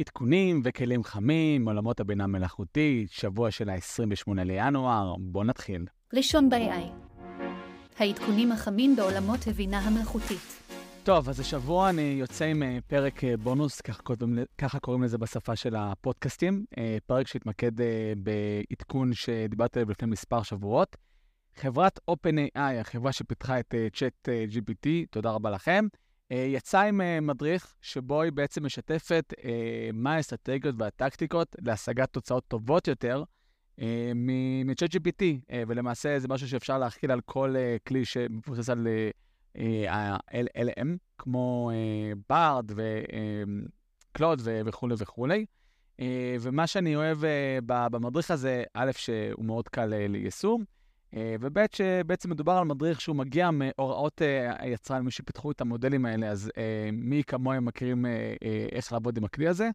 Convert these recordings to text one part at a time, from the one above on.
עדכונים וכלים חמים, עולמות הבינה מלאכותית, שבוע של ה-28 לינואר, בואו נתחיל. ראשון ב-AI העדכונים החמים בעולמות הבינה המלאכותית. טוב, אז השבוע אני יוצא עם אה, פרק אה, בונוס, ככה קוראים, ככה קוראים לזה בשפה של הפודקאסטים, אה, פרק שהתמקד בעדכון שדיברתי עליו לפני מספר שבועות. חברת OpenAI, החברה שפיתחה את צ'אט GPT, תודה רבה לכם. אה, יצא עם אה, מדריך שבו היא בעצם משתפת אה, מה האסטרטגיות והטקטיקות להשגת תוצאות טובות יותר מ-ChatGPT, ולמעשה זה משהו שאפשר להכיל על כל כלי שמבוסס על ה-LM, כמו בארד וקלוד וכולי וכולי. ומה שאני אוהב במדריך הזה, א', שהוא מאוד קל ליישום, וב' שבעצם מדובר על מדריך שהוא מגיע מהוראות אה, היצרן, מי שפיתחו את המודלים האלה, אז אה, מי כמוהם מכירים איך לעבוד עם הכלי הזה,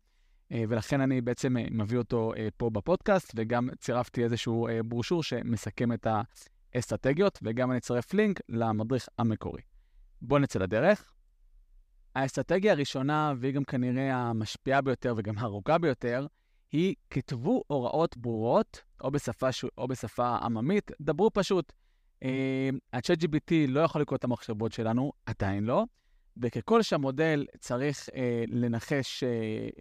ולכן אני בעצם מביא אותו פה בפודקאסט, וגם צירפתי איזשהו ברושור שמסכם את האסטרטגיות, וגם אני אצרף לינק למדריך המקורי. בואו נצא לדרך. האסטרטגיה הראשונה, והיא גם כנראה המשפיעה ביותר וגם הארוכה ביותר, היא כתבו הוראות ברורות, או בשפה, ש... או בשפה עממית, דברו פשוט. אה, ה-chat GPT לא יכול לקרוא את המחשבות שלנו, עדיין לא, וככל שהמודל צריך אה, לנחש אה,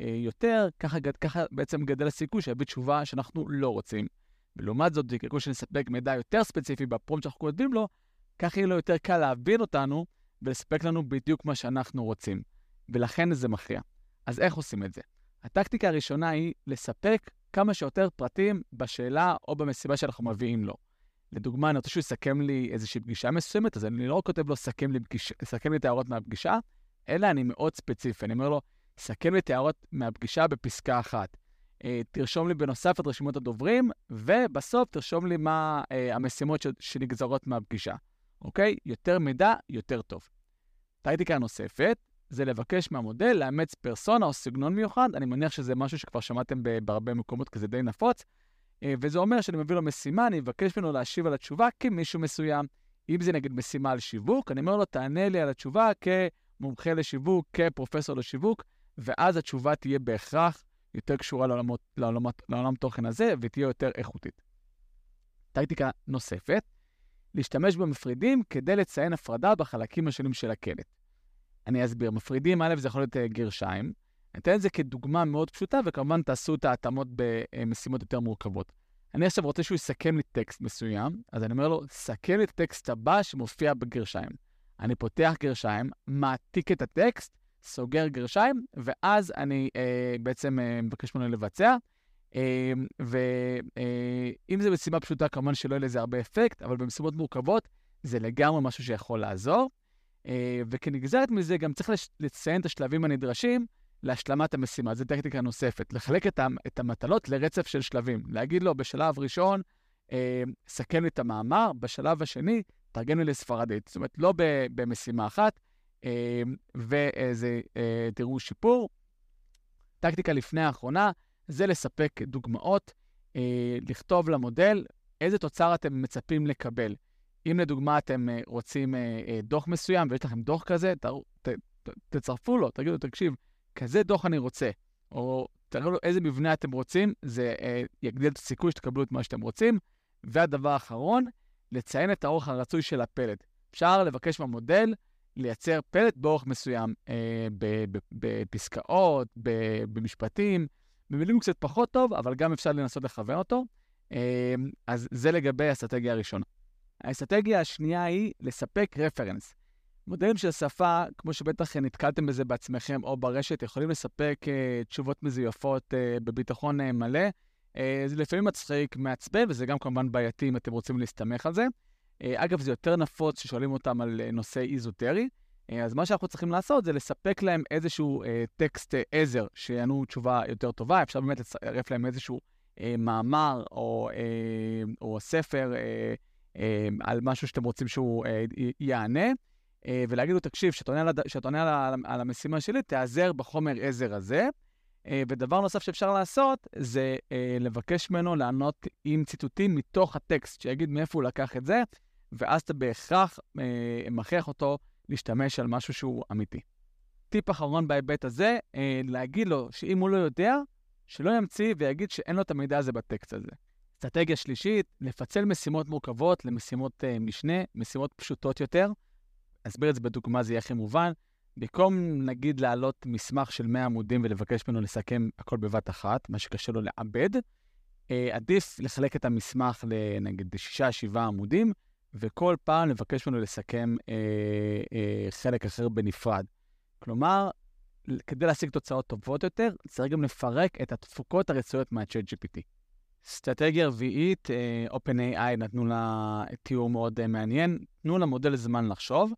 אה, יותר, ככה, ככה בעצם גדל הסיכוי שיביא תשובה שאנחנו לא רוצים. ולעומת זאת, ככל שנספק מידע יותר ספציפי בפרום שאנחנו כותבים לו, כך יהיה לו יותר קל להבין אותנו ולספק לנו בדיוק מה שאנחנו רוצים. ולכן זה מכריע. אז איך עושים את זה? הטקטיקה הראשונה היא לספק כמה שיותר פרטים בשאלה או במשימה שאנחנו מביאים לו. לדוגמה, אני רוצה שהוא יסכם לי איזושהי פגישה מסוימת, אז אני לא כותב לו, סכם לי, פגיש, סכם לי את ההערות מהפגישה, אלא אני מאוד ספציפי. אני אומר לו, סכם לי את ההערות מהפגישה בפסקה אחת. אה, תרשום לי בנוסף את רשימות הדוברים, ובסוף תרשום לי מה אה, המשימות ש, שנגזרות מהפגישה. אוקיי? יותר מידע, יותר טוב. טקטיקה נוספת, זה לבקש מהמודל לאמץ פרסונה או סגנון מיוחד. אני מניח שזה משהו שכבר שמעתם בהרבה מקומות, כי זה די נפוץ. אה, וזה אומר שאני מביא לו משימה, אני אבקש ממנו להשיב על התשובה כמישהו מסוים. אם זה נגיד משימה על שיווק, אני אומר לו, תענה לי על התשובה כמומחה לשיווק, כפרופסור לשיווק, ואז התשובה תהיה בהכרח יותר קשורה לעולמות, לעולמות, לעולם תוכן הזה, ותהיה יותר איכותית. טקטיקה נוספת, להשתמש במפרידים כדי לציין הפרדה בחלקים השונים של הקלט. אני אסביר. מפרידים, א', זה יכול להיות uh, גרשיים. אני אתן את זה כדוגמה מאוד פשוטה, וכמובן תעשו את ההתאמות במשימות יותר מורכבות. אני עכשיו רוצה שהוא יסכם לי טקסט מסוים, אז אני אומר לו, סכם לי את הטקסט הבא שמופיע בגרשיים. אני פותח גרשיים, מעתיק את הטקסט, סוגר גרשיים, ואז אני אה, בעצם אה, מבקש ממנו לבצע. אה, ואם אה, זה משימה פשוטה, כמובן שלא יהיה לזה הרבה אפקט, אבל במשימות מורכבות זה לגמרי משהו שיכול לעזור. אה, וכנגזרת מזה גם צריך לציין את השלבים הנדרשים להשלמת המשימה. זו טכניקה נוספת. לחלק את, המטלות לרצף של שלבים. להגיד לו בשלב ראשון, אה, סכם לי את המאמר, בשלב השני, תרגם לי לספרדית. זאת אומרת, לא במשימה אחת, אה, וזה, תראו שיפור. טקטיקה לפני האחרונה זה לספק דוגמאות, לכתוב למודל איזה תוצר אתם מצפים לקבל. אם לדוגמה אתם אה, רוצים אה, אה, דוח מסוים ויש לכם דוח כזה, ת, ת, ת, תצרפו לו, תגידו, תקשיב, כזה דוח אני רוצה, או תראו לו איזה מבנה אתם רוצים, זה יגדיל את הסיכוי שתקבלו את מה שאתם רוצים. והדבר האחרון, לציין את האורך הרצוי של הפלט. אפשר לבקש מהמודל לייצר פלט באורך מסוים, אה, בפסקאות, במשפטים, במילים קצת פחות טוב, אבל גם אפשר לנסות לכוון אותו. אה, אז זה לגבי האסטרטגיה הראשונה. האסטרטגיה השנייה היא לספק רפרנס. מודלים של שפה, כמו שבטח נתקלתם בזה בעצמכם או ברשת, יכולים לספק uh, תשובות מזויפות uh, בביטחון uh, מלא. Uh, זה לפעמים מצחיק, מעצבן, וזה גם כמובן בעייתי אם אתם רוצים להסתמך על זה. Uh, אגב, זה יותר נפוץ ששואלים אותם על uh, נושא איזוטרי. Uh, אז מה שאנחנו צריכים לעשות זה לספק להם איזשהו uh, טקסט uh, עזר שיענו תשובה יותר טובה. אפשר באמת לצרף להם איזשהו uh, מאמר או, uh, או ספר. Uh, על משהו שאתם רוצים שהוא אה, יענה, אה, ולהגיד לו, תקשיב, כשאתה עונה, עונה על, על המשימה שלי, תיעזר בחומר עזר הזה. ודבר נוסף שאפשר לעשות, זה לבקש ממנו לענות עם ציטוטים מתוך הטקסט, שיגיד מאיפה הוא לקח את זה, ואז אתה בהכרח מכריח אותו להשתמש על משהו שהוא אמיתי. טיפ אחרון בהיבט הזה, אה, להגיד לו שאם הוא לא יודע, שלא ימציא ויגיד שאין לו את המידע הזה בטקסט הזה. אסטרטגיה שלישית, לפצל משימות מורכבות למשימות uh, משנה, משימות פשוטות יותר. אסביר את זה בדוגמה, זה יהיה הכי מובן. במקום, נגיד, להעלות מסמך של 100 עמודים ולבקש ממנו לסכם הכל בבת אחת, מה שקשה לו לעבד, uh, עדיף לחלק את המסמך לנגיד 6-7 עמודים, וכל פעם לבקש ממנו לסכם uh, uh, חלק אחר בנפרד. כלומר, כדי להשיג תוצאות טובות יותר, צריך גם לפרק את התפוקות הרצויות מה-chat GPT. אסטרטגיה רביעית, uh, OpenAI נתנו לה תיאור מאוד uh, מעניין, תנו למודל זמן לחשוב.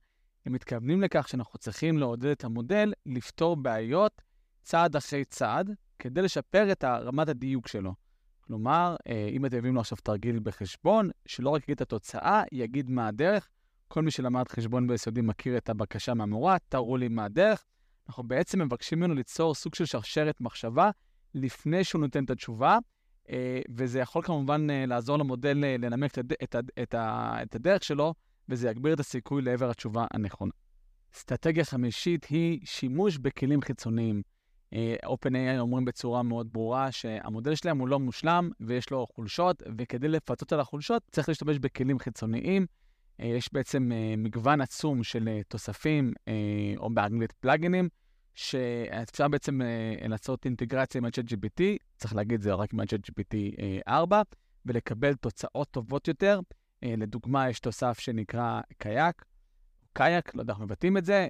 הם מתכוונים לכך שאנחנו צריכים לעודד את המודל לפתור בעיות צעד אחרי צעד, כדי לשפר את רמת הדיוק שלו. כלומר, uh, אם אתם מביאים לו עכשיו תרגיל בחשבון, שלא רק יגיד את התוצאה, יגיד מה הדרך. כל מי שלמד חשבון ביסודי מכיר את הבקשה מהמורה, תראו לי מה הדרך. אנחנו בעצם מבקשים ממנו ליצור סוג של שרשרת מחשבה לפני שהוא נותן את התשובה, אה, וזה יכול כמובן אה, לעזור למודל אה, לנמק. את הדרך שלו, וזה יגביר את הסיכוי לעבר התשובה הנכונה. אסטרטגיה חמישית היא שימוש בכלים חיצוניים. OpenAI אומרים בצורה מאוד ברורה שהמודל שלהם הוא לא מושלם ויש לו חולשות, וכדי לפצות על החולשות צריך להשתמש בכלים חיצוניים. יש בעצם מגוון עצום של תוספים, או באנגלית פלאגינים, שאפשר בעצם uh, לעשות אינטגרציה עם ה-ChatGPT, צריך להגיד זה רק עם ה-ChatGPT 4, ולקבל תוצאות טובות יותר. Uh, לדוגמה, יש תוסף שנקרא קייק, קייק, לא יודע איך מבטאים את זה,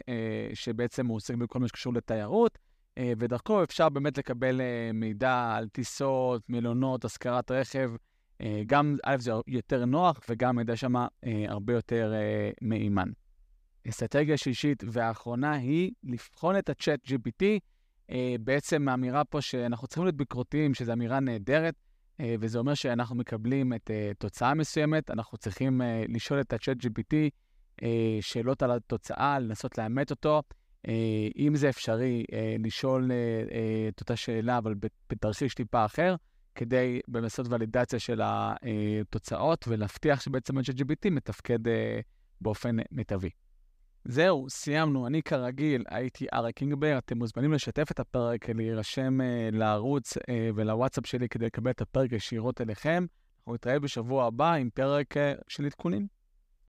שבעצם הוא עוסק בכל מה שקשור לתיירות, ודרכו אפשר באמת לקבל מידע על טיסות, מלונות, השכרת רכב. גם, א', זה יותר נוח, וגם מידע שם הרבה יותר מהימן. אסטרטגיה שישית ואחרונה היא לבחון את ה-chat GPT. Uh, בעצם האמירה פה שאנחנו צריכים להיות ביקורתיים, שזו אמירה נהדרת, uh, וזה אומר שאנחנו מקבלים את uh, תוצאה מסוימת, אנחנו צריכים לשאול את ה-chat GPT שאלות על התוצאה, לנסות לאמת אותו. אם זה אפשרי, לשאול את אותה שאלה, אבל בתרחיש טיפה אחר, כדי לעשות ולידציה של התוצאות ולהבטיח שבעצם ה-ChatGPT מתפקד באופן מיטבי. זהו, סיימנו. אני כרגיל הייתי אריק קינגבר, אתם מוזמנים לשתף את הפרק, להירשם uh, לערוץ uh, ולוואטסאפ שלי כדי לקבל את הפרק ישירות אליכם. אנחנו נתראה בשבוע הבא עם פרק uh, של עדכונים.